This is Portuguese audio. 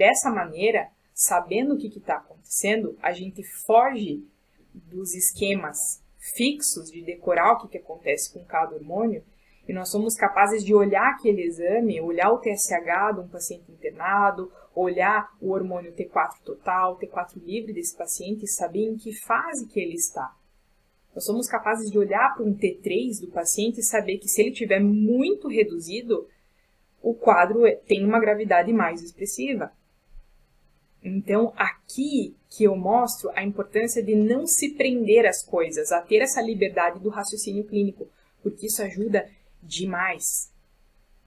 Dessa maneira, sabendo o que está acontecendo, a gente foge dos esquemas fixos de decorar o que, que acontece com cada hormônio e nós somos capazes de olhar aquele exame, olhar o TSH de um paciente internado, olhar o hormônio T4 total, T4 livre desse paciente e saber em que fase que ele está. Nós somos capazes de olhar para um T3 do paciente e saber que se ele tiver muito reduzido, o quadro tem uma gravidade mais expressiva. Então, aqui que eu mostro a importância de não se prender às coisas, a ter essa liberdade do raciocínio clínico, porque isso ajuda demais.